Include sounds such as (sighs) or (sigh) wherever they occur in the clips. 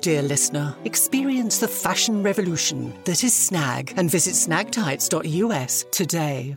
dear listener. Experience the fashion revolution that is Snag and visit snagtights.us today.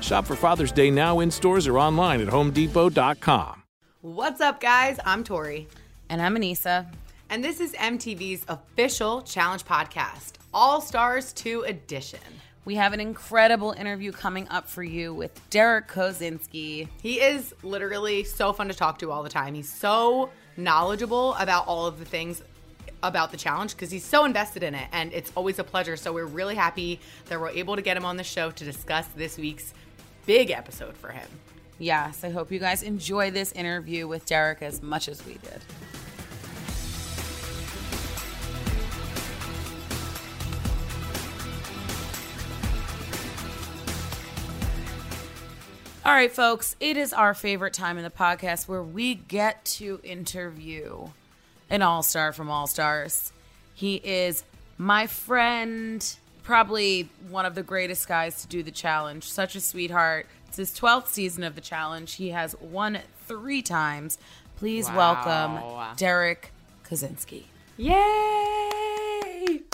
Shop for Father's Day now in stores or online at homedepot.com. What's up, guys? I'm Tori. And I'm Aneesa. And this is MTV's official challenge podcast, All Stars 2 Edition. We have an incredible interview coming up for you with Derek Kosinski. He is literally so fun to talk to all the time. He's so knowledgeable about all of the things about the challenge because he's so invested in it and it's always a pleasure. So we're really happy that we're able to get him on the show to discuss this week's big episode for him. Yes, I hope you guys enjoy this interview with Derek as much as we did. All right, folks, it is our favorite time in the podcast where we get to interview an all star from All Stars. He is my friend, probably one of the greatest guys to do the challenge, such a sweetheart. It's his 12th season of the challenge. He has won three times. Please Wow. welcome Derek Kosinski. Yay!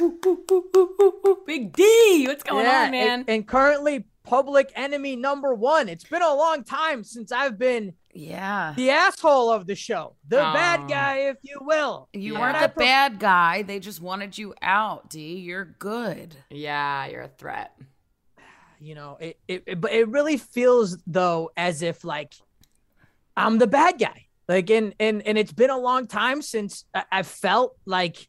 Ooh, ooh, ooh, ooh, ooh, ooh. Big D, what's going Yeah, on, man? And, and currently public enemy number one. It's been a long time since I've been Yeah. the asshole of the show, the Oh. bad guy, if you will. You Yeah. weren't I the bad guy. They just wanted you out, D. You're good. yeah, you're a threat. (sighs) You know, it, it, it but it really feels though as if like I'm the bad guy. Like and and and it's been a long time since I, I felt like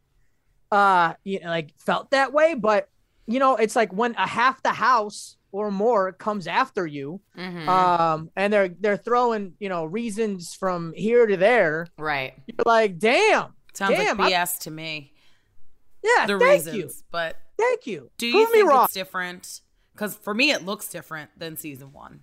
uh you know like felt that way, but you know, it's like when a half the house or more comes after you, Mhm. um, and they're they're throwing you know reasons from here to there. right. You're like, damn, Sounds Damn, like I- BS to me. yeah, The reasons, you, but thank you. do you Prove think it's different? Because for me, it looks different than season one.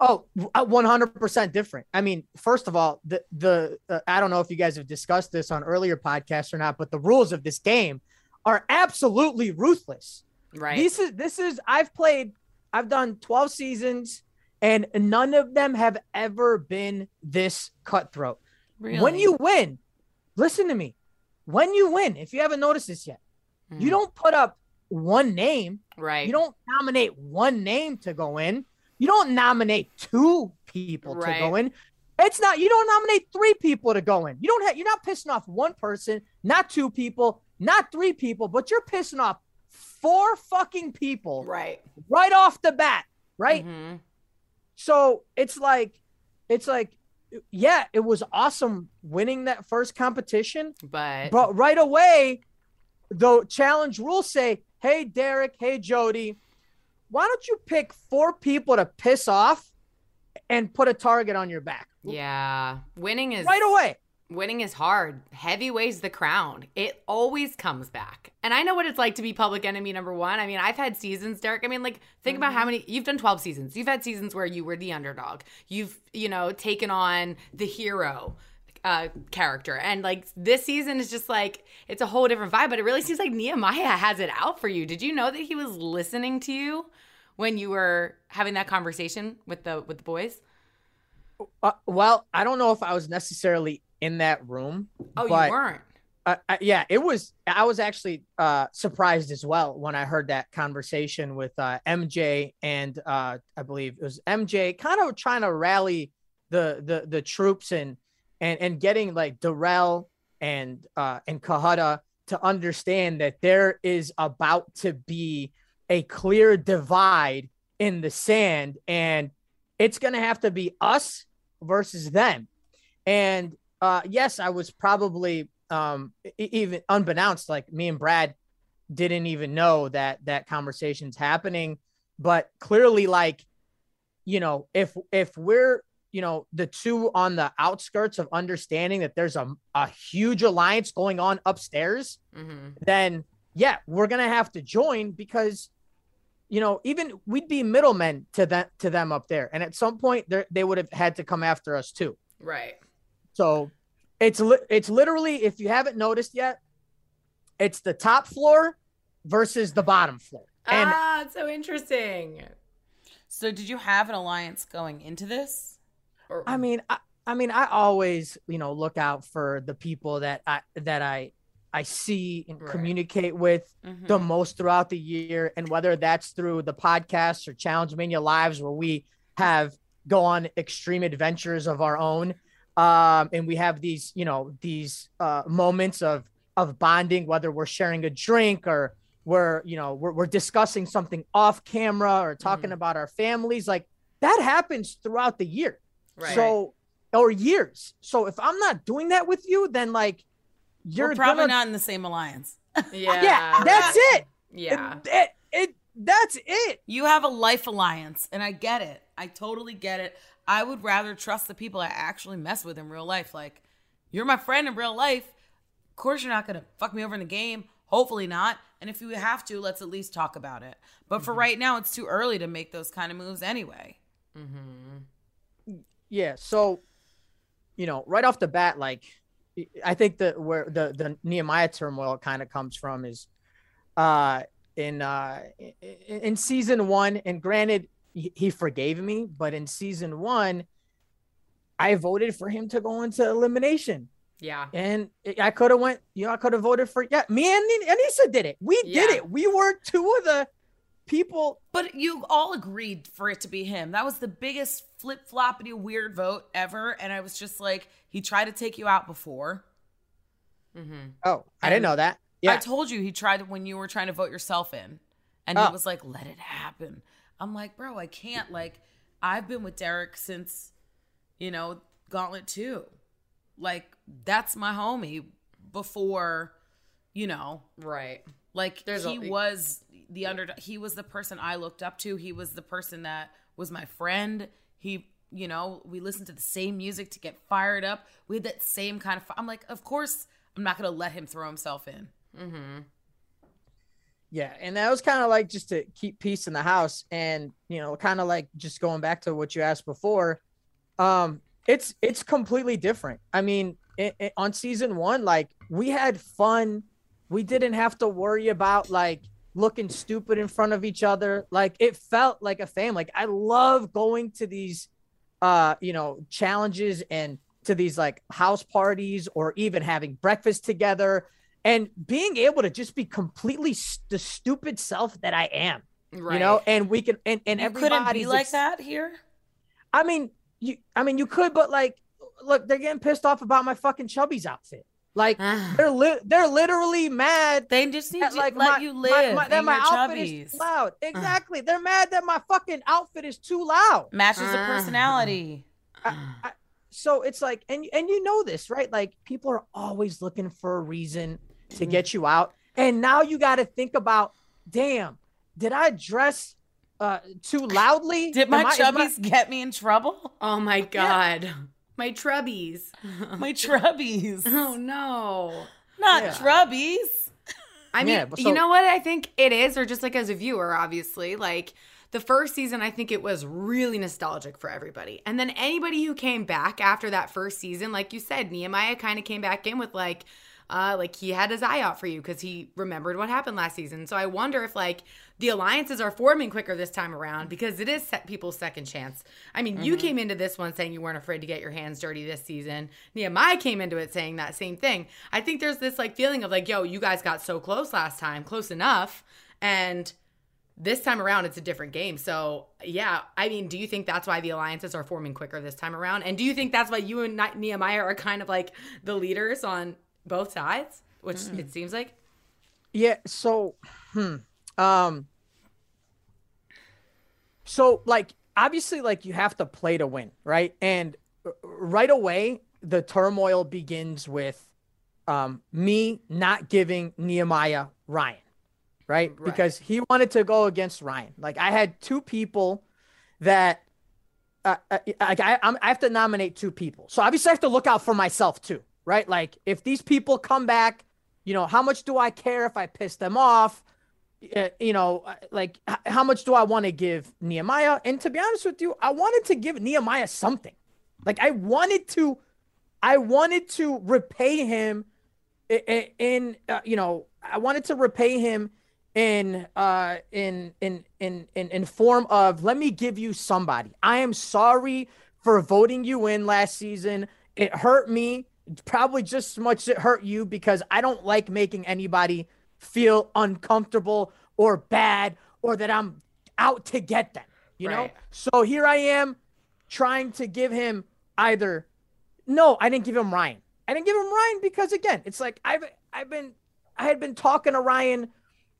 Oh, one hundred percent different. I mean, first of all, the the uh, I don't know if you guys have discussed this on earlier podcasts or not, but the rules of this game are absolutely ruthless. Right. This is this is I've played, I've done twelve seasons, and none of them have ever been this cutthroat. When you win, listen to me. When you win, if you haven't noticed this yet, you Mhm. don't put up one name. right. You don't nominate one name to go in. You don't nominate two people to go in. It's not. You don't nominate three people to go in. You don't have. You're not pissing off one person, not two people, not three people, but you're pissing off four fucking people right. right off the bat, right? Mhm. So it's like, it's like, yeah, it was awesome winning that first competition, But, but right away, the challenge rules say, "Hey, Derek. Hey, Jody, why don't you pick four people to piss off and put a target on your back yeah, winning is right away?" Winning is hard. Heavy weighs the crown. It always comes back. And I know what it's like to be public enemy number one. I mean, I've had seasons, Derek. I mean, like, think about how many you've done 12 seasons. You've had seasons where you were the underdog. You've, you know, taken on the hero uh character. And like this season is just like it's a whole different vibe, but it really seems like Nehemiah has it out for you. Did you know that he was listening to you when you were having that conversation with the with the boys? Uh, well, I don't know if I was necessarily in that room. Oh, but, you weren't. Uh, uh, yeah, it was. I was actually uh, surprised as well when I heard that conversation with uh, MJ and uh, I believe it was MJ, kind of trying to rally the the the troops and and and getting like Darrell and uh, and Cohutta to understand that there is about to be a clear divide in the sand and it's going to have to be us versus them. And uh, yes, I was probably um, even unbeknownst, like me and Brad didn't even know that that conversation's happening. But clearly, like, you know, if if we're you know the two on the outskirts of understanding that there's a, a huge alliance going on upstairs, mm-hmm. then yeah, we're gonna have to join because you know, even we'd be middlemen to them to them up there, and at some point they would have had to come after us too. Right. So it's li- it's literally if you haven't noticed yet, it's the top floor versus the bottom floor. And ah, so interesting. So did you have an alliance going into this? Or- I mean, I, I mean, I always, you know, look out for the people that I that I I see and right. communicate with mm-hmm. the most throughout the year. And whether that's through the podcasts or Challenge Mania Lives, where we have go on extreme adventures of our own. Um, and we have these, you know, these uh, moments of of bonding, whether we're sharing a drink or we're, you know, we're, we're discussing something off camera or talking mm-hmm. about our families. Like that happens throughout the year. Right. So, or years. So if I'm not doing that with you, then like you're We're probably gonna... not in the same alliance. (laughs) Yeah, yeah, that's it. Yeah, it, it, it that's it. You have a life alliance, and I get it. I totally get it. I would rather trust the people I actually mess with in real life. Like, you're my friend in real life. Of course, you're not gonna fuck me over in the game. Hopefully not. And if you have to, let's at least talk about it. But mm-hmm. for right now, it's too early to make those kind of moves anyway. Mm-hmm. Yeah. So, you know, right off the bat, like I think that where the the Nehemiah turmoil kind of comes from is uh in uh in, in season 1 and granted he, he forgave me but in season 1 I voted for him to go into elimination. Yeah. And I could have went, you know, I could have voted for yeah, me and Aneesa did it. We yeah. did it. We were two of the people But you all agreed for it to be him. That was the biggest flip floppity weird vote ever. And I was just like, he tried to take you out before. Mm-hmm. Oh, I didn't know that. Yeah. I told you he tried when you were trying to vote yourself in. And oh. he was like, let it happen. I'm like, bro, I can't. Like, I've been with Derek since, you know, Gauntlet 2. Like, that's my homie before, you know. Right. Like, There's he a- was the under he was the person I looked up to. He was the person that was my friend. He you know, we listened to the same music to get fired up. We had that same kind of. I'm like, of course, I'm not going to let him throw himself in. Mm-hmm. Yeah, and that was kind of like just to keep peace in the house, and you know, kind of like just going back to what you asked before. Um, it's it's completely different. I mean, it, it, on season one, like we had fun. We didn't have to worry about like looking stupid in front of each other. Like it felt like a family. Like I love going to these uh, you know, challenges and to these like house parties or even having breakfast together and being able to just be completely st- the stupid self that I am. Right. You know, and we can and and you couldn't be like ex- that here. I mean, you. I mean, you could, but like, look, they're getting pissed off about my fucking chubby's outfit. Like (sighs) they're li- they're literally mad. They just need to like let my, you live. My, my, that my outfit chubbies. is loud. (sighs) Exactly. they're mad that my fucking outfit is too loud. Matches the (sighs) personality. I, I, so it's like, and and you know this, right? Like people are always looking for a reason to get you out, and now you got to think about, damn, did I dress uh too loudly? Did my I, chubbies my... get me in trouble? Oh my god. Yeah. My trubbies. My trubbies. (laughs) oh no. Not yeah. trubbies. I mean, yeah, so- you know what I think it is, or just like as a viewer, obviously, like the first season, I think it was really nostalgic for everybody. And then anybody who came back after that first season, like you said, Nehemiah kind of came back in with like, uh, like he had his eye out for you because he remembered what happened last season. So I wonder if like the alliances are forming quicker this time around because it is set people's second chance. I mean, mm-hmm. you came into this one saying you weren't afraid to get your hands dirty this season. Nehemiah came into it saying that same thing. I think there's this like feeling of like, yo, you guys got so close last time, close enough, and this time around it's a different game so yeah i mean do you think that's why the alliances are forming quicker this time around and do you think that's why you and nehemiah are kind of like the leaders on both sides? which it seems like. Yeah. So, hmm. Um. So, like, obviously, like, you have to play to win, right? And right away, the turmoil begins with um, me not giving Nehemiah Ryan, right? Right. Because he wanted to go against Ryan. Like, I had two people that. Uh, uh, like I, I'm, I have to nominate two people, so obviously I have to look out for myself too, right? Like if these people come back, you know, how much do I care if I piss them off? Uh, you know, uh, like how much do I want to give Nehemiah? And to be honest with you, I wanted to give Nehemiah something. Like I wanted to, I wanted to repay him in, uh, you know, I wanted to repay him in, uh, in, in, in, in, in form of let me give you somebody. I am sorry for voting you in last season. It hurt me probably just as much as it hurt you because I don't like making anybody feel uncomfortable or bad or that I'm out to get them, you know? So here I am trying to give him either no, I didn't give him Ryan. I didn't give him Ryan because again, it's like I've I've been I had been talking to Ryan,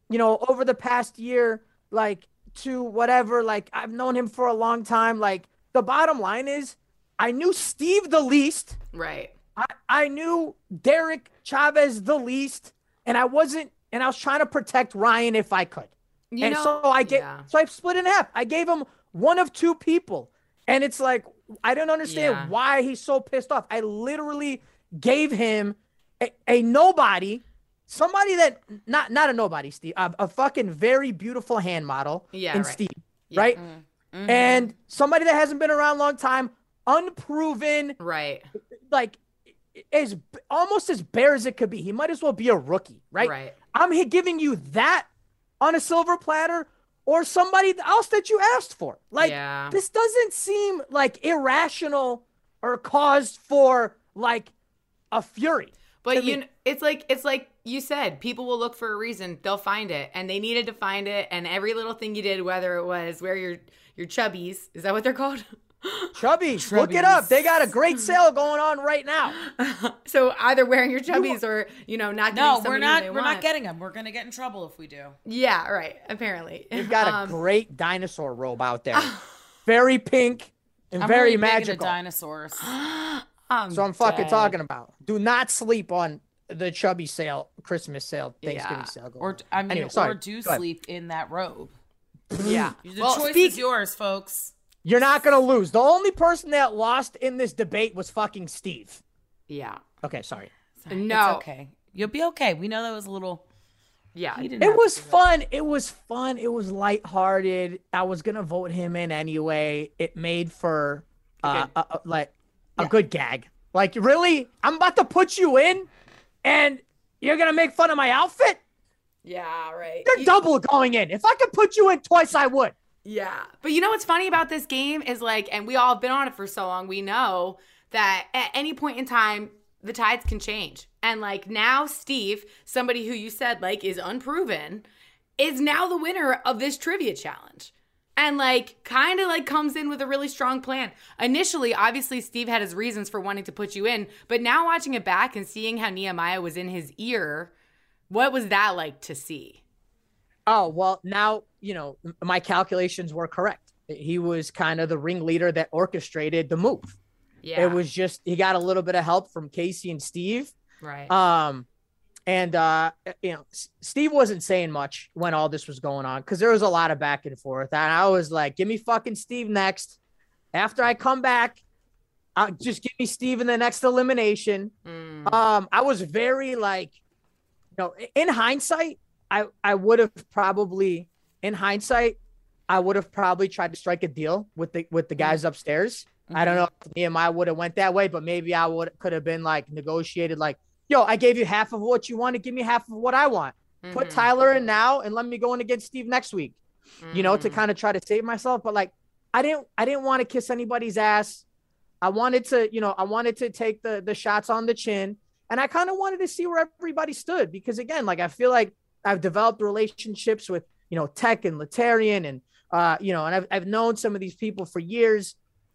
you know, over the past year, like to whatever, like I've known him for a long time. Like the bottom line is I knew Steve the least. Right. I, I knew Derek Chavez the least, and I wasn't, and I was trying to protect Ryan if I could. You and know, so I get, yeah. so I split in half. I gave him one of two people, and it's like I don't understand Yeah. why he's so pissed off. I literally gave him a, a nobody, somebody that not not a nobody, Steve, a, a fucking very beautiful hand model Yeah, in right. Steve, Yeah. right? Mhm. And somebody that hasn't been around a long time, unproven, right. like as almost as bare as it could be. He might as well be a rookie, right? Right. I'm giving you that on a silver platter or somebody else that you asked for. Like Yeah. this doesn't seem like irrational or cause for like a fury. But you, me. kn- it's like it's like you said. People will look for a reason. They'll find it, and they needed to find it. And every little thing you did, whether it was where your your chubbies, is that what they're called? (laughs) Chubbies, look it up. They got a great sale going on right now. (laughs) so either wearing your chubbies or you know not. No, giving we're not. they We're want. not getting them. We're gonna get in trouble if we do. Yeah, right. Apparently, You've got a (laughs) Um, great dinosaur robe out there. (laughs) Very pink and I'm very really big into magical. dinosaurs. (gasps) um, So I'm fucking dead. talking about. Do not sleep on the chubby sale, Christmas sale, Thanksgiving Yeah. sale. going Or. I mean, Anyway, sorry. or do Go ahead. sleep in that robe. Yeah. (clears throat) The Well, choice speak- is yours, folks. You're not gonna lose. The only person that lost in this debate was fucking Steve. Yeah. Okay, sorry. No. It's okay. You'll be okay. We know that was a little. Yeah. He didn't It was to do fun. It was fun. It was lighthearted. I was gonna vote him in anyway. It made for uh, a, a- like a good gag. Like really, I'm about to put you in, and you're gonna make fun of my outfit. Yeah. Right. You're double going in. If I could put you in twice, I would. Yeah. But you know what's funny about this game is like, and we all have been on it for so long, we know that at any point in time, the tides can change. And like now, Steve, somebody who you said like is unproven, is now the winner of this trivia challenge. And like kind of like comes in with a really strong plan. Initially, obviously, Steve had his reasons for wanting to put you in, but now watching it back and seeing how Nehemiah was in his ear, what was that like to see? Oh, well, now, you know, my calculations were correct. He was kind of the ringleader that orchestrated the move. Yeah. It was just he got a little bit of help from Casey and Steve. right. Um and uh you know, S- Steve wasn't saying much when all this was going on cuz there was a lot of back and forth. And I was like, "Give me fucking Steve next. After I come back, uh, just give me Steve in the next elimination." Mm. Um, I was very like, you know, in hindsight, I I would have probably, in hindsight, I would have probably tried to strike a deal with the with the guys upstairs. I don't know if Nehemiah would have went that way, but maybe I would could have been like negotiated, like, yo, I gave you half of what you want to give me half of what I want. Put Mhm. Tyler in now and let me go in against Steve next week you know, to Mm. kind of try to save myself. But like, I didn't, I didn't want to kiss anybody's ass. I wanted to, you know, I wanted to take the the shots on the chin, and I kind of wanted to see where everybody stood because again, like I feel like I've developed relationships with, you know, Tech and Laterrian, and uh, you know, and I've I've known some of these people for years,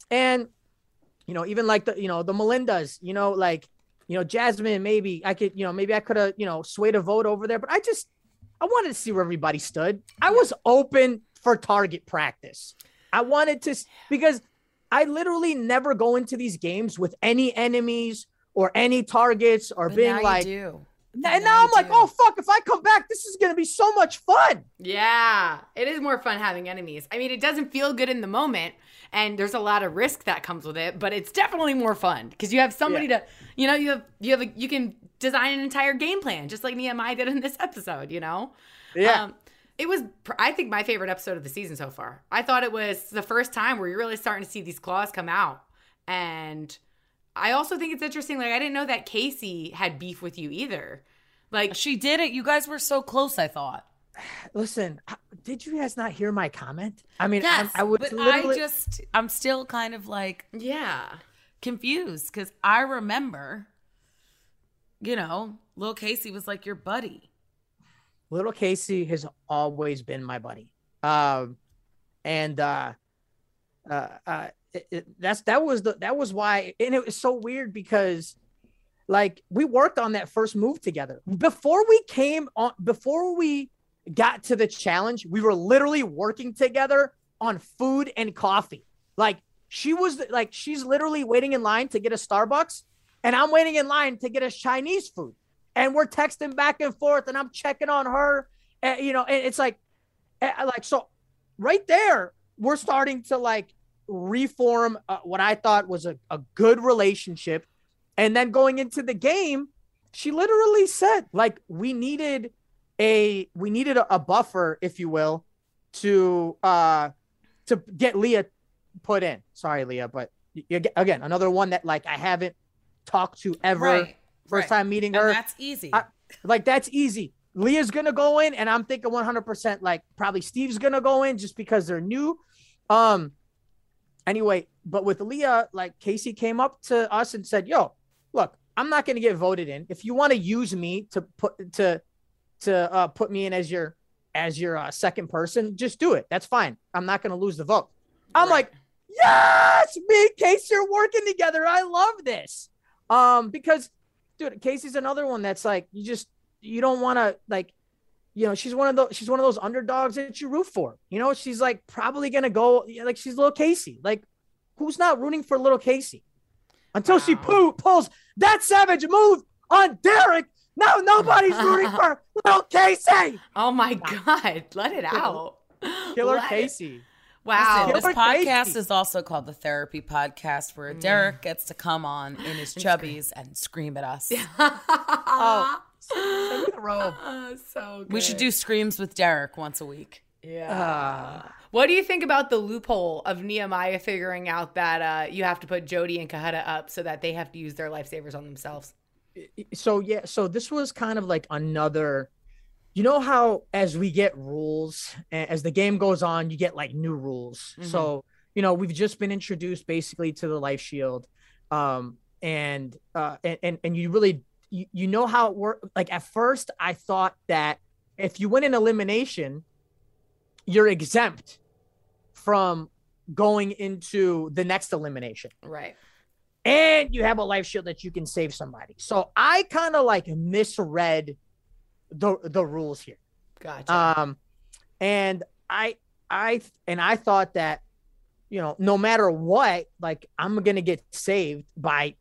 and you know, even like the, you know, the Melindas, you know, like you know, Jasmine, maybe I could, you know, maybe I could have, you know, swayed a vote over there, but I just, I wanted to see where everybody stood. I was open for target practice. I wanted to, because I literally never go into these games with any enemies or any targets or But being like, you do. And now I'm like, oh, fuck, if I come back, this is going to be so much fun. Yeah, it is more fun having enemies. I mean, it doesn't feel good in the moment, and there's a lot of risk that comes with it, but it's definitely more fun because you have somebody to, you know, you have you have a, you can design an entire game plan just like Nehemiah did in this episode. You know, Yeah. Um, it was, I think, my favorite episode of the season so far. I thought it was the first time where you're really starting to see these claws come out, and I also think it's interesting. Like, I didn't know that Casey had beef with you either. Like, She did it. You guys were so close, I thought. Listen, did you guys not hear my comment? I mean, Yes, I, I was but literally. I just, I'm still kind of like yeah, confused because I remember, you know, little Casey was like your buddy. Little Casey has always been my buddy. Um, and uh, uh, uh, that's that was the that was why, and it was so weird because, like, we worked on that first move together before we came on. Before we got to the challenge, we were literally working together on food and coffee. Like, she was like, she's literally waiting in line to get a Starbucks, and I'm waiting in line to get a Chinese food and we're texting back and forth and i'm checking on her and, you know and it's like eh, like so right there we're starting to like reform uh, what i thought was a, a good relationship and then going into the game she literally said like we needed a we needed a, a buffer if you will to uh to get leah put in sorry leah but again another one that like i haven't talked to ever Right. first right. time meeting And her that's easy. I- like that's easy. Leah's gonna go in, and I'm thinking 100% like probably Steve's gonna go in just because they're new. Um. Anyway, but with Leah, like Casey came up to us and said, "Yo, look, I'm not gonna get voted in. If you want to use me to put to to uh, put me in as your as your uh, second person, just do it. That's fine. I'm not gonna lose the vote." I'm Right. like, yes, me and Casey are working together. I love this. Um, because dude, Casey's another one that's like you just you don't want to like, you know, she's one of those she's one of those underdogs that you root for. You know, she's like probably gonna go like she's little Casey. Like, who's not rooting for little Casey? Until she Wow. poo- pulls that savage move on Derek. Now nobody's rooting for (laughs) little Casey. Oh my God, let it out. Killer Let it- Casey. Wow. Listen, this podcast Casey. is also called the Therapy Podcast, where mm. Derek gets to come on in his chubbies and scream at us. (laughs) Oh, send me the robe. Oh, (laughs) so good. We should do screams with Derek once a week. Yeah. what do you think about the loophole of Nehemiah figuring out that uh, you have to put Jody and Cohutta up so that they have to use their lifesavers on themselves? so yeah so this was kind of like another you know how as we get rules as the game goes on you get like new rules so you know we've just been introduced basically to the life shield um and uh and and, and you really you, you know how it works like at first i thought that if you win an elimination you're exempt from going into the next elimination Right. and you have a life shield that you can save somebody. So I kind of like misread the the rules here. Gotcha. Um and I I and I thought that you know, no matter what, like I'm going to get saved by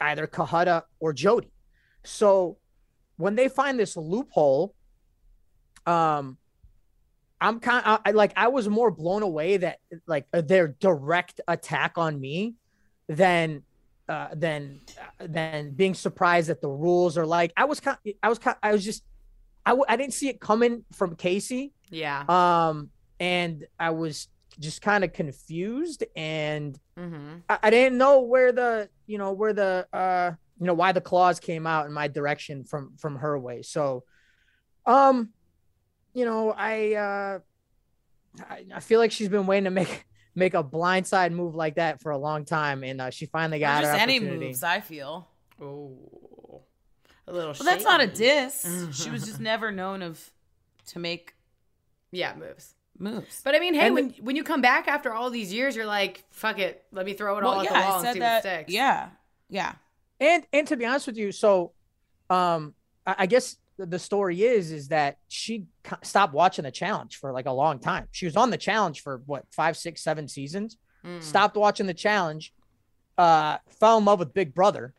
either Cohutta or Jody. So when they find this loophole um I'm kind of I, like I was more blown away that like their direct attack on me than uh than uh, than being surprised that the rules are like I was kind I was kind I was just I w- I didn't see it coming from Casey yeah. um and I was just kind of confused and mm-hmm. I, I didn't know where the you know where the uh you know why the claws came out in my direction from from her way so um you know i uh i, I feel like she's been waiting to make (laughs) make a blindside move like that for a long time and uh, she finally Or got just her any moves, I feel. Oh. A little Well, that's not a shady. diss. (laughs) she was just never known of to make Yeah, moves. moves. But I mean, hey, And when when you come back after all these years, you're like, fuck it, let me throw it all well, at yeah, the wall I and see that. what sticks. Yeah, yeah. And and to be honest with you, so um I, I guess the, story is is that she stopped watching the challenge for like a long time. She was on the challenge for what five, six, seven seasons. Mm. Stopped watching the challenge. Uh, fell in love with Big Brother.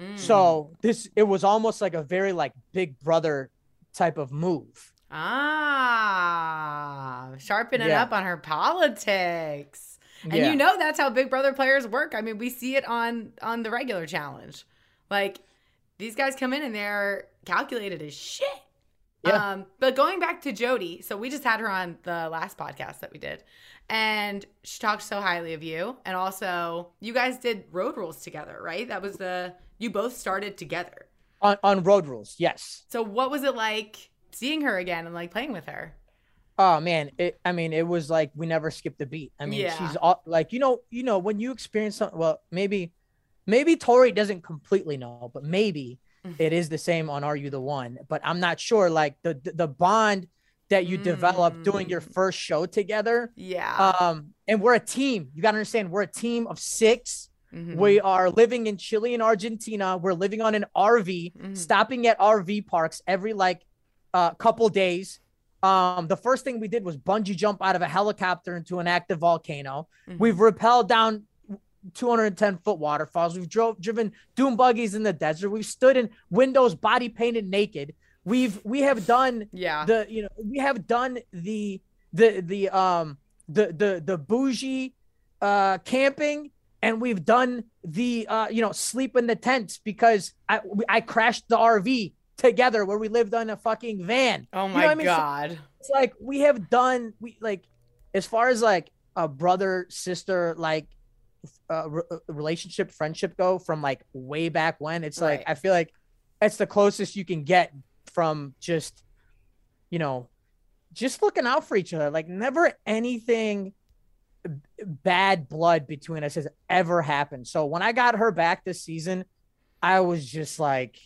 Mm. So this it was almost like a very like Big Brother type of move. Ah, sharpening Yeah. up on her politics. And Yeah. you know that's how Big Brother players work. I mean, we see it on on the regular challenge. Like these guys come in and they're calculated as shit. Yeah. Um, but going back to Jody, so we just had her on the last podcast that we did, and she talked so highly of you. And also, you guys did road rules together, right? That was the you both started together. on on road rules. Yes. So what was it like seeing her again and like playing with her? Oh man, it, I mean, it was like we never skipped a beat. I mean, Yeah. she's all, like, you know, you know, when you experience something. Well, maybe, maybe Tori doesn't completely know, but maybe Mhm. it is the same on Are You the One? But I'm not sure. Like the the, the bond that you develop doing your Mm. first show together. Yeah. Um, and we're a team. You gotta understand, we're a team of six. Mhm. We are living in Chile and Argentina. We're living on an RV, Mhm. stopping at RV parks every like uh, couple days. Um, the first thing we did was bungee jump out of a helicopter into an active volcano. Mhm. We've rappelled down 210 foot waterfalls. We've drove driven dune buggies in the desert. We've stood in windows body painted naked. We've we have done yeah. the you know we have done the the the um the the the bougie uh camping and we've done the uh you know sleep in the tents because I I crashed the RV together where we lived on a fucking van. oh You my know I mean? So god. it's like we have done we like as far as like a brother sister like uh, re- uh, relationship friendship go from like way back when it's like Right. I feel like it's the closest you can get from just you know just looking out for each other like never anything bad blood between us has ever happened so when I got her back this season I was just like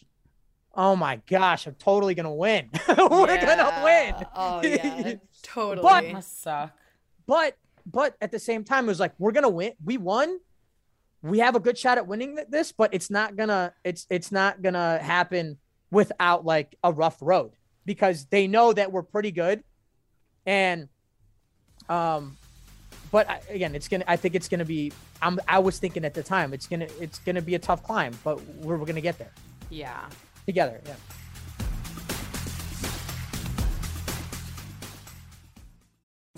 oh my gosh I'm totally gonna win (laughs) we're gonna win Oh (laughs) yeah. totally. But- Must suck. but but at the same time it was like we're gonna win we won we have a good shot at winning this but it's not gonna it's it's not gonna happen without like a rough road because they know that we're pretty good and um but I, again it's gonna i think it's gonna be i'm i was thinking at the time it's gonna it's gonna be a tough climb but we're, we're gonna get there yeah. Together yeah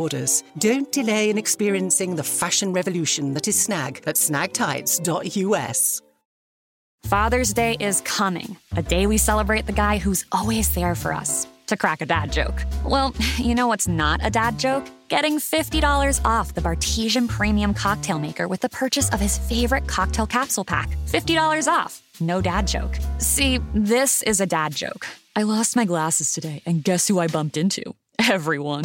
orders. Don't delay in experiencing the fashion revolution that is snag at snagtights.us. Father's Day is coming, a day we celebrate the guy who's always there for us. To crack a dad joke. Well, (laughs) you know what's not a dad joke? Getting $50 off the Bartesian Premium Cocktail Maker with the purchase of his favorite cocktail capsule pack. $50 off. No dad joke. See, this is a dad joke. I lost my glasses today, and guess who I bumped into? Everyone.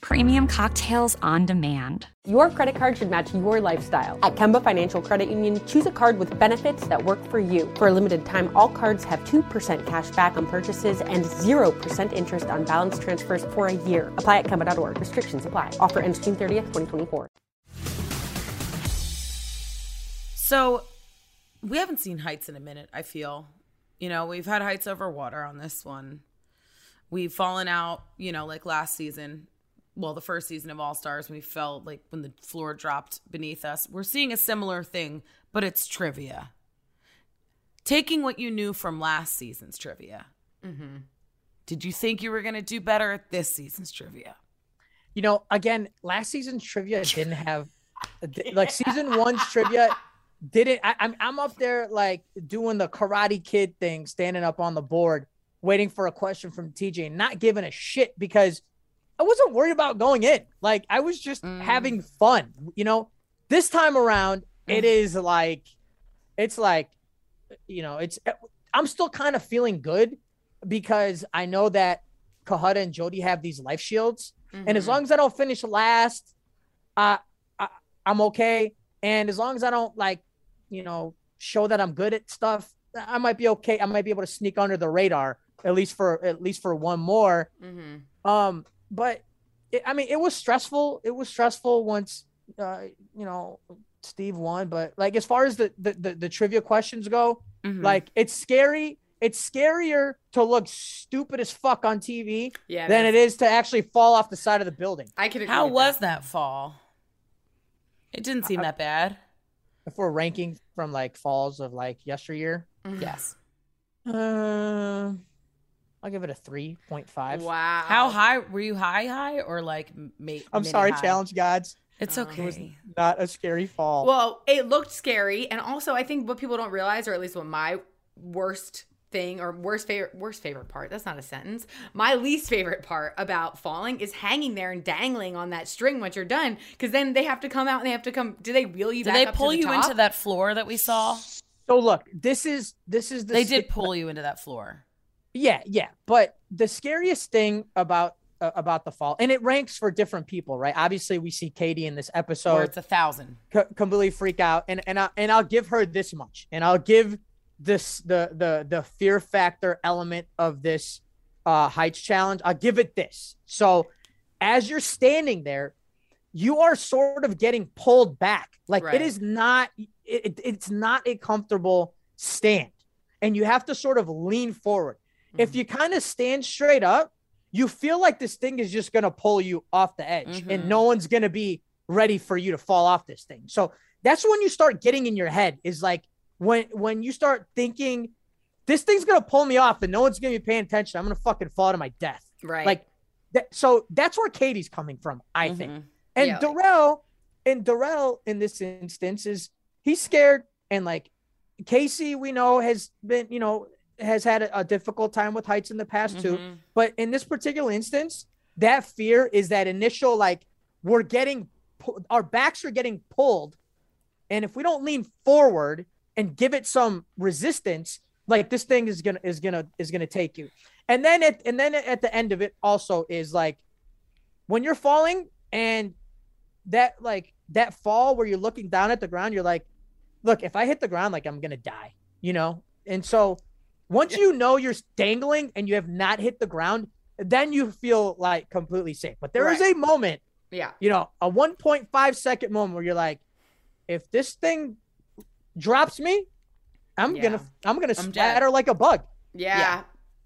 premium cocktails on demand. Your credit card should match your lifestyle. At Kemba Financial Credit Union, choose a card with benefits that work for you. For a limited time, all cards have 2% cash back on purchases and 0% interest on balance transfers for a year. Apply at Kemba.org. Restrictions apply. Offer ends June 30th, 2024. So we haven't seen heights in a minute, I feel. You know, we've had heights over water on this one. We've fallen out, you know, like last season. Well, the first season of All Stars, we felt like when the floor dropped beneath us. We're seeing a similar thing, but it's trivia. Taking what you knew from last season's trivia, mm-hmm. did you think you were going to do better at this season's trivia? You know, again, last season's trivia didn't have like season one's trivia didn't. I, I'm I'm up there like doing the Karate Kid thing, standing up on the board, waiting for a question from TJ, not giving a shit because I wasn't worried about going in. Like I was just having fun. You know, this time around, it is like, it's like, you know, it's. I'm still kind of feeling good because I know that Cohutta and Jody have these life shields, and as long as I don't finish last, uh, I, I'm okay. And as long as I don't like, you know, show that I'm good at stuff, I might be okay. I might be able to sneak under the radar at least for at least for one more. Um, but it, I mean, it was stressful. It was stressful once, uh, you know, Steve won. But like as far as the the the, the trivia questions go, like it's scary. It's scarier to look stupid as fuck on TV Yeah, than it it is to actually fall off the side of the building. I could. How was that fall? It didn't seem that bad. If we're ranking from like falls of like yesteryear, Yes. uh, I'll give it a three point five. Wow. How high were you? High, high, or like mate? I'm sorry, challenge gods. It's okay. It was Not a scary fall. Well, it looked scary, and also I think what people don't realize, or at least what my worst thing or worst favorite worst favorite part that's not a sentence my least favorite part about falling is hanging there and dangling on that string once you're done because then they have to come out and they have to come do they wheel you Did back they up to pull the you top? into that floor that we saw? so look, this is this is the They sca- did pull you into that floor. Yeah, yeah. But the scariest thing about uh, about the fall, and it ranks for different people, right? Obviously, we see Katie in this episode it's a thousand. co- completely freak out, and and I, and I'll give her this much, and I'll give this the the the fear factor element of this uh heights challenge. I'll give it this. So, as you're standing there, you are sort of getting pulled back. Like Right. it is not it- it's not a comfortable stand. And you have to sort of lean forward. If mm-hmm. you kind of stand straight up, you feel like this thing is just going to pull you off the edge and mm-hmm. no one's going to be ready for you to fall off this thing. So that's when you start getting in your head is like when when you start thinking this thing's going to pull me off and no one's going to be paying attention. I'm going to fucking fall to my death. right Like that, so that's where Katie's coming from, I mm-hmm. think. And Yeah. Darrell, and Darrell in this instance is he's scared, and like Casey, we know has been, you know, has had a, a difficult time with heights in the past too. Mm-hmm. But in this particular instance, that fear is that initial like we're getting our backs are getting pulled, and if we don't lean forward and give it some resistance, like this thing is gonna is gonna is gonna take you. And then at and then at the end of it also is like when you're falling and that like that fall where you're looking down at the ground, you're like, look, if I hit the ground, like I'm gonna die, you know? And so once you know you're dangling and you have not hit the ground, then you feel like completely safe. But there is Right. a moment, yeah you know, a 1.5 second moment where you're like, if this thing drops me, I'm Yeah. gonna I'm gonna I'm dead. splatter like a bug. Yeah. Yeah.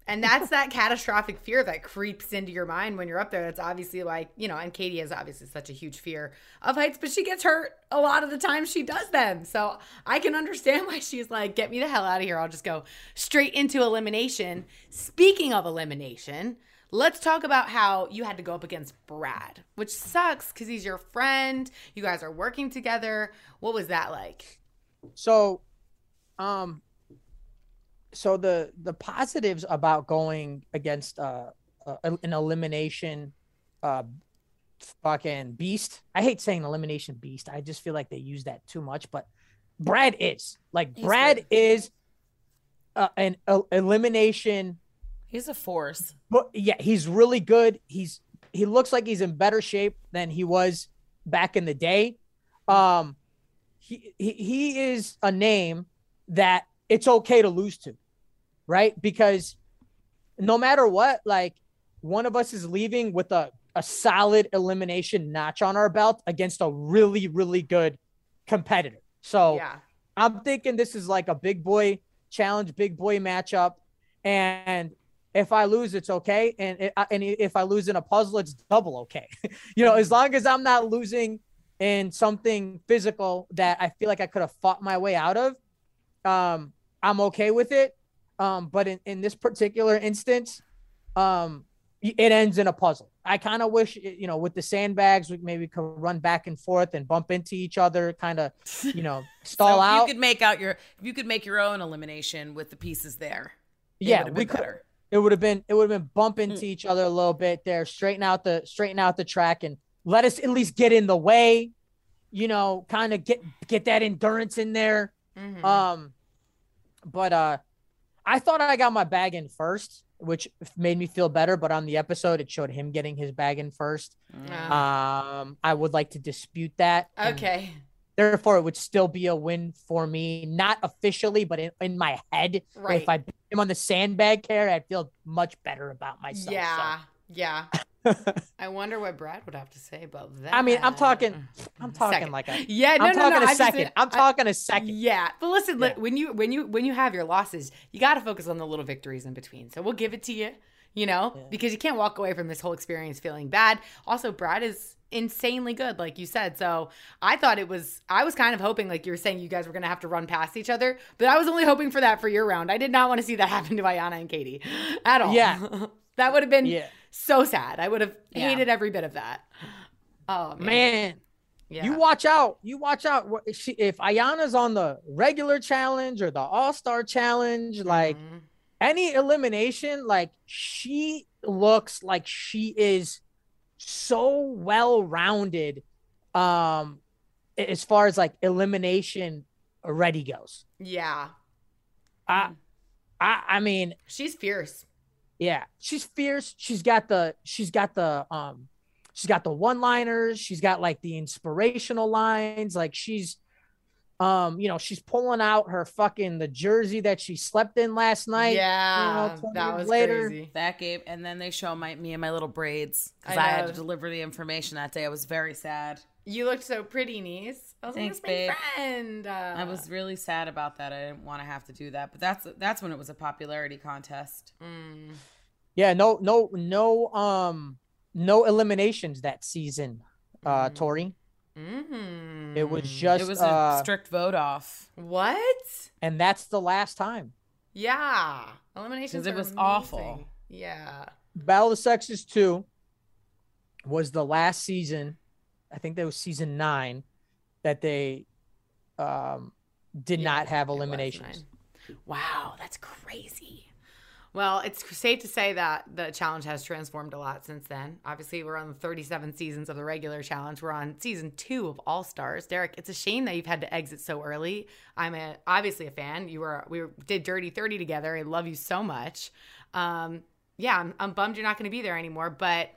And that's that catastrophic fear that creeps into your mind when you're up there. That's obviously like, you know, and Katie has obviously such a huge fear of heights, but she gets hurt a lot of the time she does them. So I can understand why she's like, get me the hell out of here. I'll just go straight into elimination. Speaking of elimination, let's talk about how you had to go up against Brad, which sucks because he's your friend. You guys are working together. What was that like? So, um, so the the positives about going against uh, uh an elimination uh fucking beast. I hate saying elimination beast. I just feel like they use that too much, but Brad is like He's Brad good. is uh, an uh, elimination. He's a force. But yeah, he's really good. He's he looks like he's in better shape than he was back in the day. Um, he he, he is a name that it's okay to lose to, right? Because no matter what, like one of us is leaving with a a solid elimination notch on our belt against a really really good competitor. So Yeah. I'm thinking this is like a big boy challenge, big boy matchup, and if I lose, it's okay, and it, and if I lose in a puzzle, it's double okay. (laughs) you know, as long as I'm not losing in something physical that I feel like I could have fought my way out of, um, I'm okay with it. Um, but in, in this particular instance, um, it ends in a puzzle. I kind of wish, you know, with the sandbags, we maybe could run back and forth and bump into each other, kind of, you know, (laughs) stall so out. You could make out your. You could make your own elimination with the pieces there. it yeah, we could. better. It would have been. It would have been bump into each other a little bit there, straighten out the straighten out the track, and let us at least get in the way. You know, kind of get get that endurance in there. Mhm. Um, but uh, I thought I got my bag in first, which made me feel better. But on the episode, it showed him getting his bag in first. Uh, Um, I would like to dispute that. okay. Therefore, it would still be a win for me, not officially, but in, in my head. Right. If I beat him on the sandbag carry, I'd feel much better about myself. so. Yeah. (laughs) Yeah. (laughs) I wonder what Brad would have to say about that. I mean, I'm talking, I'm talking Second. like a, Yeah, no, I'm no, talking no. a I second. mean- I'm talking a second. Yeah, but listen, Yeah. when you when you when you have your losses, you got to focus on the little victories in between. So we'll give it to you, you know, because you can't walk away from this whole experience feeling bad. Also, Brad is insanely good, like you said. So I thought it was. I was kind of hoping, like you were saying, you guys were gonna have to run past each other, but I was only hoping for that for your round. I did not want to see that (laughs) happen to Ayanna and Katie at all. Yeah. (laughs) that would have been Yeah. So sad. I would have Yeah. hated every bit of that. Oh man, Man, yeah. you watch out. You watch out. If, she, if Ayanna's on the regular challenge or the All Star challenge, like Mhm. any elimination, like she looks like she is so well rounded, um, as far as like elimination already goes. yeah, I, I, I mean, she's fierce. Yeah, she's fierce. She's got the she's got the um she's got the one-liners, she's got like the inspirational lines, like she's um, you know, she's pulling out her fucking the jersey that she slept in last night. yeah, 20 that years was later. crazy. That gave, and then they show my me and my little braids because I I, had to deliver the information that day. I was very sad. You looked so pretty, niece. I was Thanks, like, "That's babe. my friend. Uh, I was really sad about that. I didn't want to have to do that, but that's that's when it was a popularity contest. mm, Yeah, no, no, no, um, no eliminations that season, uh, Mm. Tori. mhm. It was just it was uh, a strict vote off. what? and that's the last time. Yeah, eliminations. 'Cause it was amazing. awful. Yeah. Battle of the Sexes 2 was the last season. I think that was season nine that they um did Yeah, not have eliminations. Wow, that's crazy. Well, it's safe to say that the challenge has transformed a lot since then. Obviously, we're on the 37 seasons of the regular challenge. We're on season two of All Stars. Derrick, it's a shame that you've had to exit so early. I'm a, obviously a fan. You were we did Dirty 30 together. I love you so much. Um, yeah, I'm, I'm bummed you're not going to be there anymore. But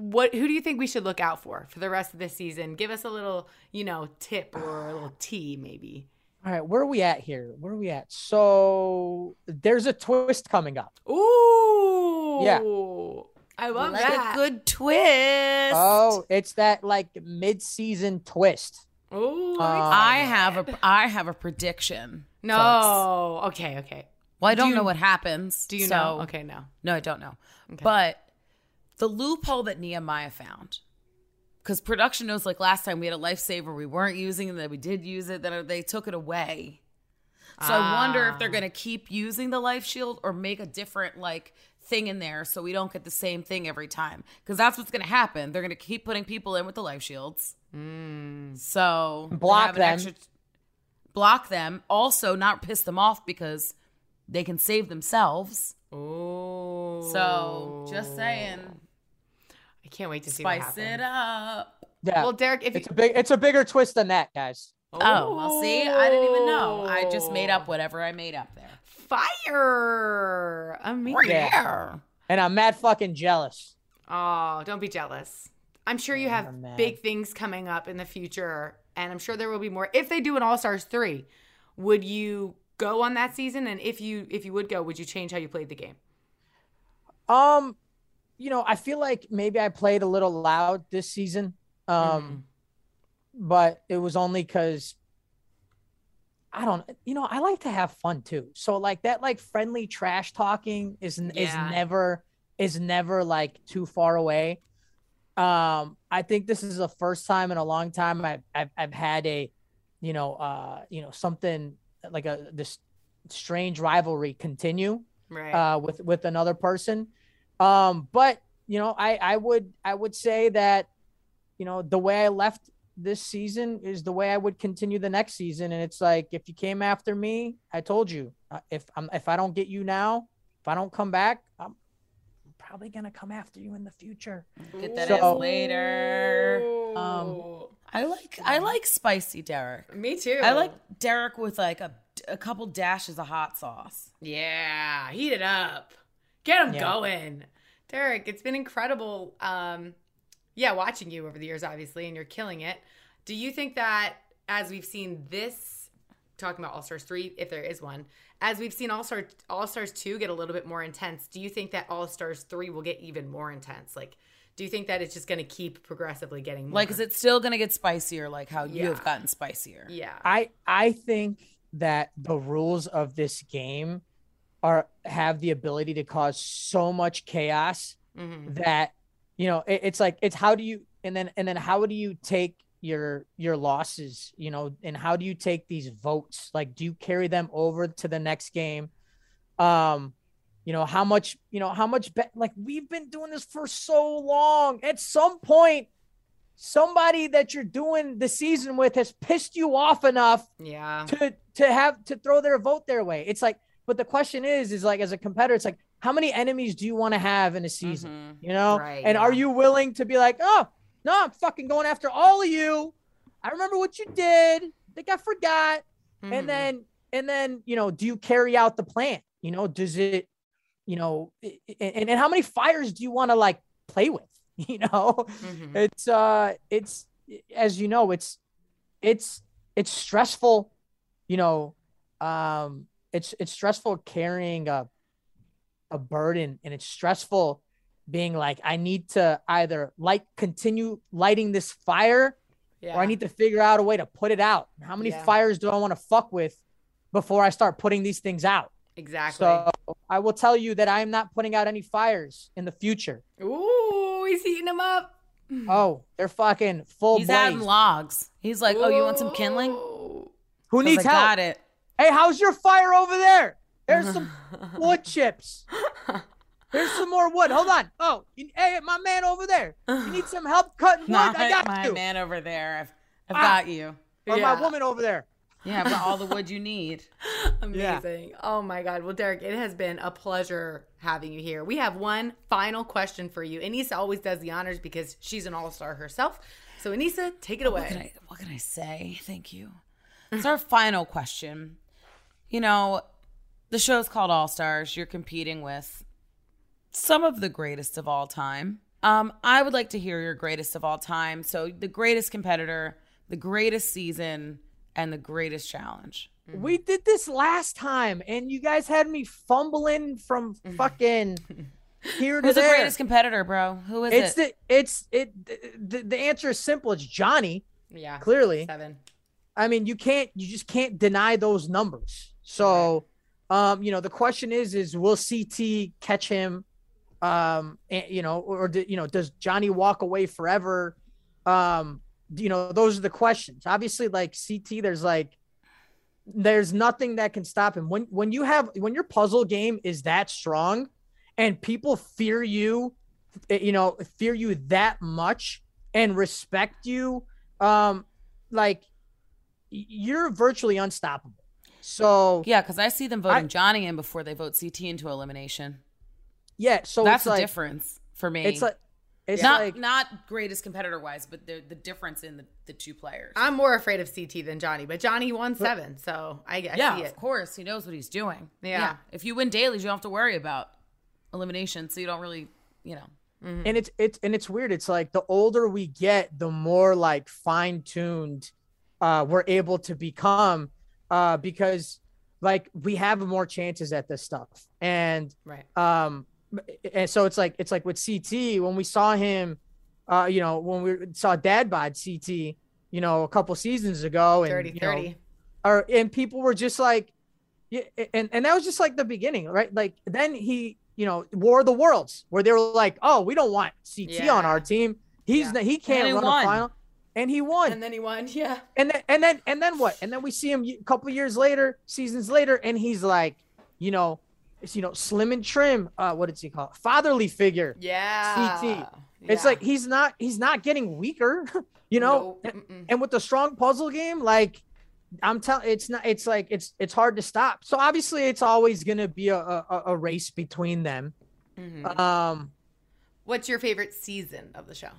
what who do you think we should look out for for the rest of this season? Give us a little, you know, tip or a little tea, maybe. All right, where are we at here? Where are we at? So there's a twist coming up. Ooh. Yeah. I love like that. a good twist. Oh, it's that like mid-season twist. Ooh. Uh, I have a I have a prediction. no. folks. Okay. Okay. Well, I don't you- know what happens. Do you so- know? Okay. No. No, I don't know. But the loophole that Nehemiah found, because production knows, like last time we had a lifesaver we weren't using, and then we did use it, then they took it away. So I wonder if they're Ah. going to keep using the life shield or make a different like thing in there so we don't get the same thing every time. Because that's what's going to happen. They're going to keep putting people in with the life shields. So Block them. extra- block them. Also, not piss them off because they can save themselves. Ooh. So just saying. I can't wait to see what Spice happens. it up. Yeah. Well, Derrick, if it's you, a big it's a bigger twist than that, guys. Oh, well, see, I didn't even know. I just made up whatever I made up there. fire, amazing. Yeah. And I'm mad fucking jealous. Oh, don't be jealous. I'm sure you have I'm big things coming up in the future, and I'm sure there will be more. If they do an All Stars three, would you go on that season? And if you if you would go, would you change how you played the game? Um, you know, I feel like maybe I played a little loud this season. Um, Mm-hmm. but it was only because I don't, you know, I like to have fun too. So like that, like friendly trash talking is is never is never like too far away. Um, I think this is the first time in a long time I've I've, I've had a, you know, uh, you know, something like a this strange rivalry continue Right. uh, with with another person. Um, but you know, I I would I would say that you know the way I left this season is the way I would continue the next season. And it's like if you came after me, I told you uh, if I'm if I don't get you now, if I don't come back, I'm probably gonna come after you in the future. Get that So- ass later. Um, I like I like spicy Derrick. Me too. I like Derrick with like a a couple dashes of hot sauce. Yeah, heat it up. Get them Yeah. going. Derrick, it's been incredible. Um, yeah, watching you over the years, obviously, and you're killing it. Do you think that as we've seen this, talking about All Stars 3, if there is one, as we've seen All Stars All Stars 2 get a little bit more intense, do you think that All Stars 3 will get even more intense? Like, do you think that it's just going to keep progressively getting more? Like, is it still gonna get spicier? Like how you have gotten spicier? Yeah. I I think that the rules of this game are have the ability to cause so much chaos Mhm. that you know it, it's like it's how do you and then and then how do you take your your losses you know and how do you take these votes like do you carry them over to the next game um you know how much you know how much be- like we've been doing this for so long at some point somebody that you're doing the season with has pissed you off enough Yeah. to to have to throw their vote their way. It's like, but the question is, is like as a competitor, it's like, how many enemies do you want to have in a season? You know, Right, and are you willing to be like, oh no, I'm fucking going after all of you. I remember what you did. I think I forgot. Mhm. And then and then you know, do you carry out the plan? You know, does it, you know, and, and how many fires do you want to like play with? (laughs) You know, Mhm. it's uh it's as you know it's it's it's stressful you know um it's it's stressful carrying a a burden and it's stressful being like i need to either light continue lighting this fire yeah. or i need to figure out a way to put it out how many Yeah. fires do i want to fuck with before i start putting these things out exactly. so i will tell you that i am not putting out any fires in the future Ooh, he's heating them up. oh they're fucking full He's blaze. adding logs. He's like, oh, you want some kindling? Who needs I help got it. Hey, how's your fire over there? There's some (laughs) wood chips. There's some more wood. Hold on. Oh, you, hey, my man over there. You need some help cutting wood? Not I got my you. man over there. I've, I've Ah. got you. Or Yeah. my woman over there. Yeah, I've got all the wood you need. (laughs) Amazing. Oh my God. Well, Derrick, it has been a pleasure having you here. We have one final question for you. Aneesa always does the honors because she's an all star herself. So, Aneesa, take it What can away. I what can I say? Thank you. It's our final question. You know, the show's called All Stars. You're competing with some of the greatest of all time. Um, I would like to hear your greatest of all time. So the greatest competitor, the greatest season, and the greatest challenge. We did this last time, and you guys had me fumbling from fucking here to there. Who's the greatest competitor, bro? Who is it's it? the it's it the, the answer is simple. It's Johnny. Yeah. Clearly. Seven. I mean, you can't, you just can't deny those numbers. So, um, you know, the question is, is will CT catch him? Um, and, you know, or, do, you know, does Johnny walk away forever? Um, you know, those are the questions. Obviously, like CT, there's like, there's nothing that can stop him. When when you have when your puzzle game is that strong, and people fear you, eh, you know, fear you that much and respect you, um, like you're virtually unstoppable. So Yeah, because I see them voting I- Johnny in before they vote CT into elimination. yeah, so That's it's the like, difference for me. It's like It's not like not greatest competitor wise, but the the difference in the, the two players. I'm more afraid of CT than Johnny, but Johnny won seven, so I, I yeah, see of course, he knows what he's doing. Yeah. If you win dailies, you don't have to worry about elimination, so you don't really, you know. and it's it's and it's weird. It's like the older we get, the more like fine tuned uh, we're able to become, uh, because like we have more chances at this stuff, and Right. um, and so it's like it's like with CT when we saw him, uh, you know, when we saw Dad bod CT, you know, a couple seasons ago, and 30 you know, or and people were just like yeah and and that was just like the beginning right like then he you know war of the worlds where they were like oh we don't want ct on our team he's Yeah. not he can't run won. a final and he won And then he won. (laughs) Yeah. and then and then and then what and then we see him a couple years later seasons later and he's like you know it's you know slim and trim uh what did he call it? fatherly figure Yeah. CT. it's Yeah. like he's not he's not getting weaker (laughs) you know Nope. Mm-mm. and with the strong puzzle game like i'm telling it's not it's like it's it's hard to stop so obviously it's always going to be a, a a race between them Mhm. um What's your favorite season of the show?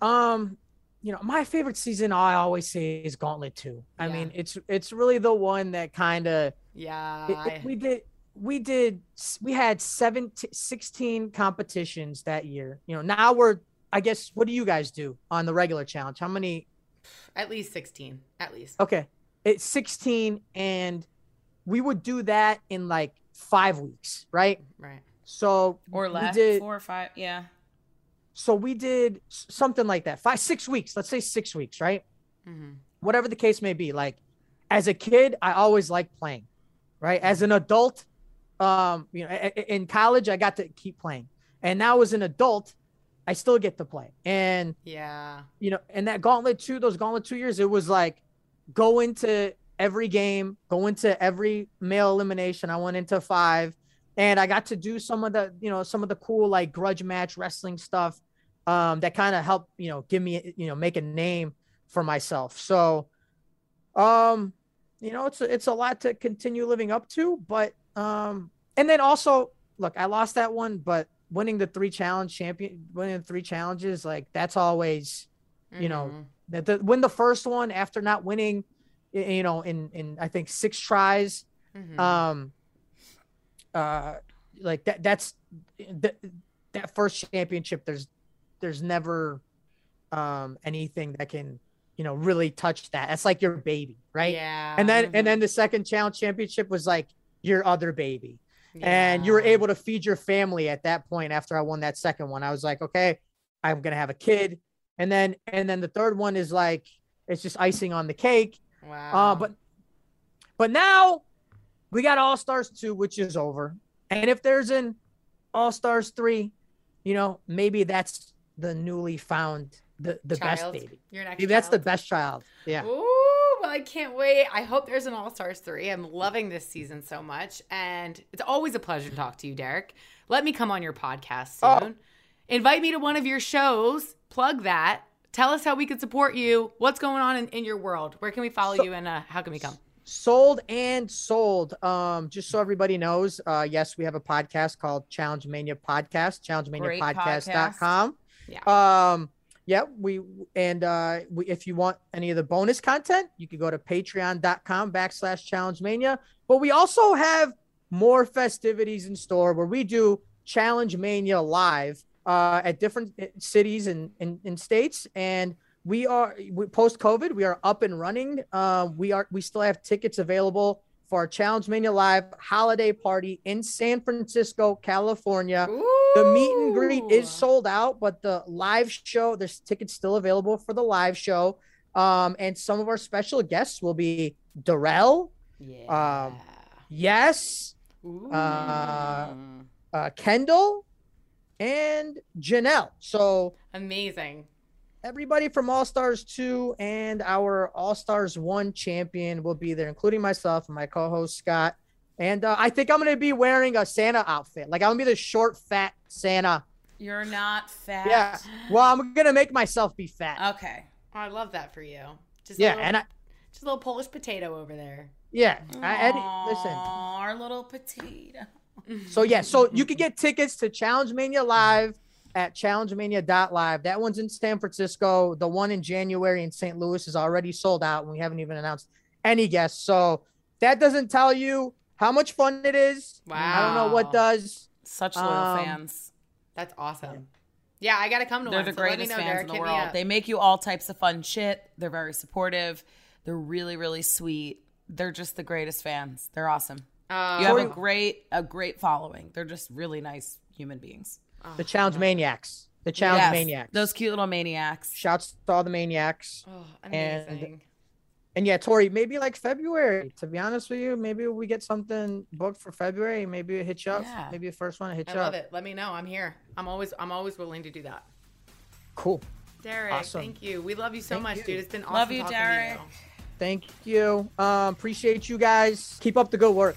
um you know my favorite season i always say is gauntlet 2 i Yeah. mean it's it's really the one that kind of Yeah. it- it- we did we did we had 17 16 competitions that year you know now we're i guess what do you guys do on the regular challenge how many at least 16. At least. okay it's 16 and we would do that in like five weeks right Right. so Or we less, did four or five. Yeah. So we did something like that five six weeks let's say six weeks right? Hmm whatever the case may be like as a kid i always liked playing right? As an adult um you know in college i got to keep playing. And now as an adult i still get to play. And Yeah. you know and that gauntlet two those gauntlet two years it was like go into every game go into every male elimination. I went into five and i got to do some of the you know some of the cool like grudge match wrestling stuff um that kind of helped you know give me you know make a name for myself so um you know it's a, it's a lot to continue living up to but um and then also look i lost that one but winning the three challenge champion winning the three challenges like that's always you know Mhm. that the win the first one after not winning you know in in i think six tries Mhm. um uh like that that's that, that first championship there's there's never um anything that can you know really touch that that's like your baby right Yeah. and then Mhm. and then the second challenge championship was like your other baby and you were able to feed your family at that point after i won that second one i was like okay i'm gonna have a kid and then and then the third one is like it's just icing on the cake Wow. uh but but now we got all stars 2 which is over and if there's an all stars 3 you know maybe that's the newly found the the best baby Your next maybe that's the best child yeah Ooh, well, I can't wait. I hope there's an All Stars 3. I'm loving this season so much. And it's always a pleasure to talk to you, Derrick. Let me come on your podcast Oh. soon. Invite me to one of your shows. Plug that. Tell us how we could support you. What's going on in, in your world? Where can we follow you and uh, how can we come? Sold and sold. Um just so everybody knows uh yes we have a podcast called challenge mania podcast challengemaniapodcast.com Yeah. um yeah we and uh we, if you want any of the bonus content you can go to patreon.com backslash challenge mania. But we also have more festivities in store where we do challenge mania live uh at different uh, cities and and, and states. And we are we, post covid we are up and running uh, we are we still have tickets available for our challenge mania live holiday party in san francisco california the meet and greet is sold out, but the live show, there's tickets still available for the live show. Um, and some of our special guests will be Darrell, Yeah. um, Yes, Ooh. uh, uh, Kendall, and Janelle. So Amazing. Everybody from All Stars 2 and our All Stars 1 champion will be there, including myself and my co host Scott. And uh, I think I'm going to be wearing a Santa outfit. Like, I'm going to be the short, fat Santa. You're not fat. Yeah. Well, I'm going to make myself be fat. Okay. Oh, I love that for you. Just yeah. little, And I, just a little Polish potato over there. yeah. I, Eddie, listen. Our little potato. So, yeah. So you can get tickets to Challenge Mania Live at challengemania.live. That one's in San Francisco. The one in January in St. Louis is already sold out, and we haven't even announced any guests. So that doesn't tell you how much fun it is. Wow. I don't know what does. Such loyal Um, fans. That's awesome. Yeah, I gotta come to They're one. the so greatest know, fans Derrick. in the Hit world. They make you all types of fun shit. They're very supportive. They're really, really sweet. They're just the greatest fans. They're awesome. Uh, you have a great, a great following. They're just really nice human beings. The challenge maniacs. The challenge Yes, maniacs. Those cute little maniacs. Shouts to all the maniacs. oh, and- amazing. And and yeah, Tori, maybe like February. To be honest with you, maybe we get something booked for February. Maybe we hit you up. Yeah. Maybe the first one to hit I you love it. Let me know. I'm here. I'm always I'm always willing to do that. Cool. Derrick, Awesome. thank you. We love you so Thank much, you. dude. It's been awesome Love you, talking Derrick. to you. Thank you. Um, appreciate you guys. Keep up the good work.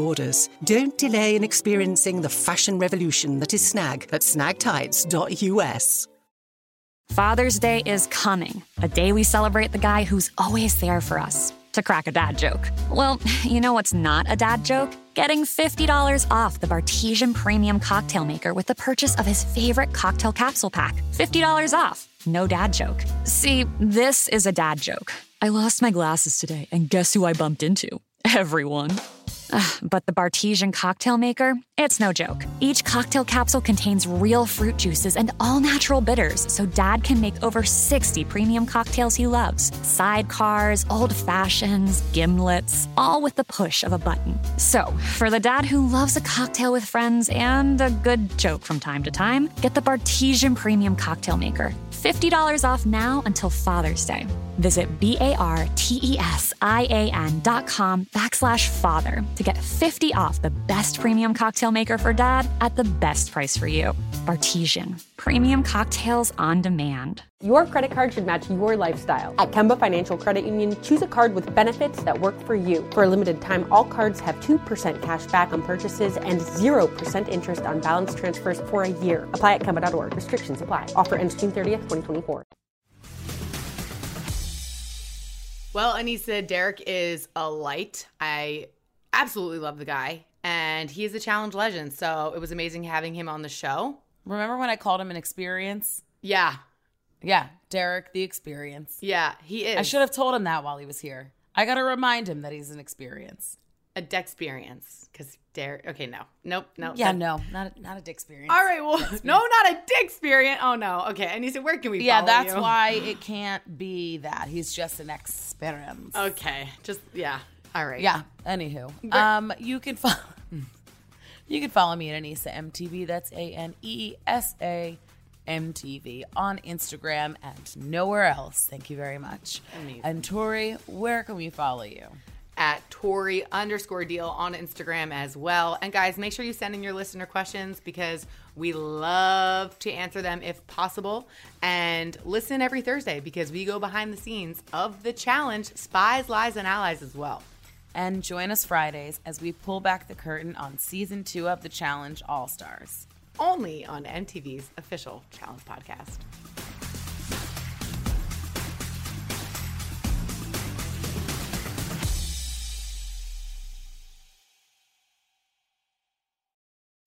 orders. Don't delay in experiencing the fashion revolution that is snag at snagtights.us. Father's Day is coming, a day we celebrate the guy who's always there for us. To crack a dad joke. Well, (laughs) you know what's not a dad joke? Getting $50 off the Bartesian Premium Cocktail Maker with the purchase of his favorite cocktail capsule pack. $50 off. No dad joke. See, this is a dad joke. I lost my glasses today, and guess who I bumped into? (laughs) Everyone. Ugh, but the Bartesian cocktail maker, it's no joke. Each cocktail capsule contains real fruit juices and all natural bitters, so dad can make over 60 premium cocktails he loves. Sidecars, old fashions, gimlets, all with the push of a button. So, for the dad who loves a cocktail with friends and a good joke from time to time, get the Bartesian Premium Cocktail Maker. $50 off now until Father's Day. Visit B-A-R-T-E-S-I-A-N dot com backslash father to get 50 off the best premium cocktail maker for dad at the best price for you. Bartesian. Premium cocktails on demand. Your credit card should match your lifestyle. At Kemba Financial Credit Union, choose a card with benefits that work for you. For a limited time, all cards have 2% cash back on purchases and 0% interest on balance transfers for a year. Apply at Kemba.org. Restrictions apply. Offer ends June 30th, 2024. Well, Aneesa, Derrick is a light. I absolutely love the guy, and he is a challenge legend. So it was amazing having him on the show. Remember when I called him an experience? Yeah, Yeah, Derrick, the experience. yeah, he is. I should have told him that while he was here. I got to remind him that he's an experience. a Dexperience Derrick. Okay, no, nope, no. Yeah, that- no, not a, not a dick experience. All right, well, (laughs) no, not a dick experience. Oh no. Okay, Aneesa, where can we? Yeah, that's you? why it (laughs) can't be that. He's just an experience. Okay, just yeah. All right. Yeah. Anywho, um, you can follow. (laughs) You can follow me at Aneesa MTV. That's A N E S A M T V on Instagram and nowhere else. Thank you very much. Amazing. And Tori, where can we follow you? At Tori underscore deal on Instagram as well. And guys, make sure you send in your listener questions because we love to answer them if possible. And listen every Thursday because we go behind the scenes of the challenge, Spies, Lies, and Allies as well. And join us Fridays as we pull back the curtain on season two of the Challenge All Stars. Only on MTV's official challenge podcast.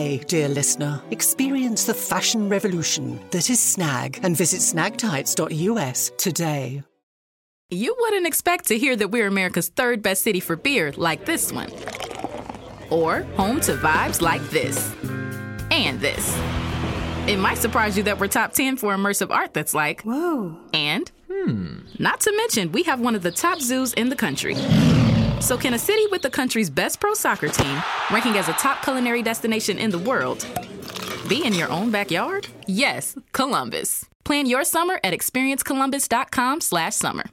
dear listener. Experience the fashion revolution that is Snag and visit snagtights.us today. You wouldn't expect to hear that we're America's third best city for beer like this one, or home to vibes like this and this. It might surprise you that we're top 10 for immersive art that's like, whoa, and hmm. Not to mention, we have one of the top zoos in the country. So, can a city with the country's best pro soccer team, ranking as a top culinary destination in the world, be in your own backyard? Yes, Columbus. Plan your summer at experiencecolumbus.com/summer.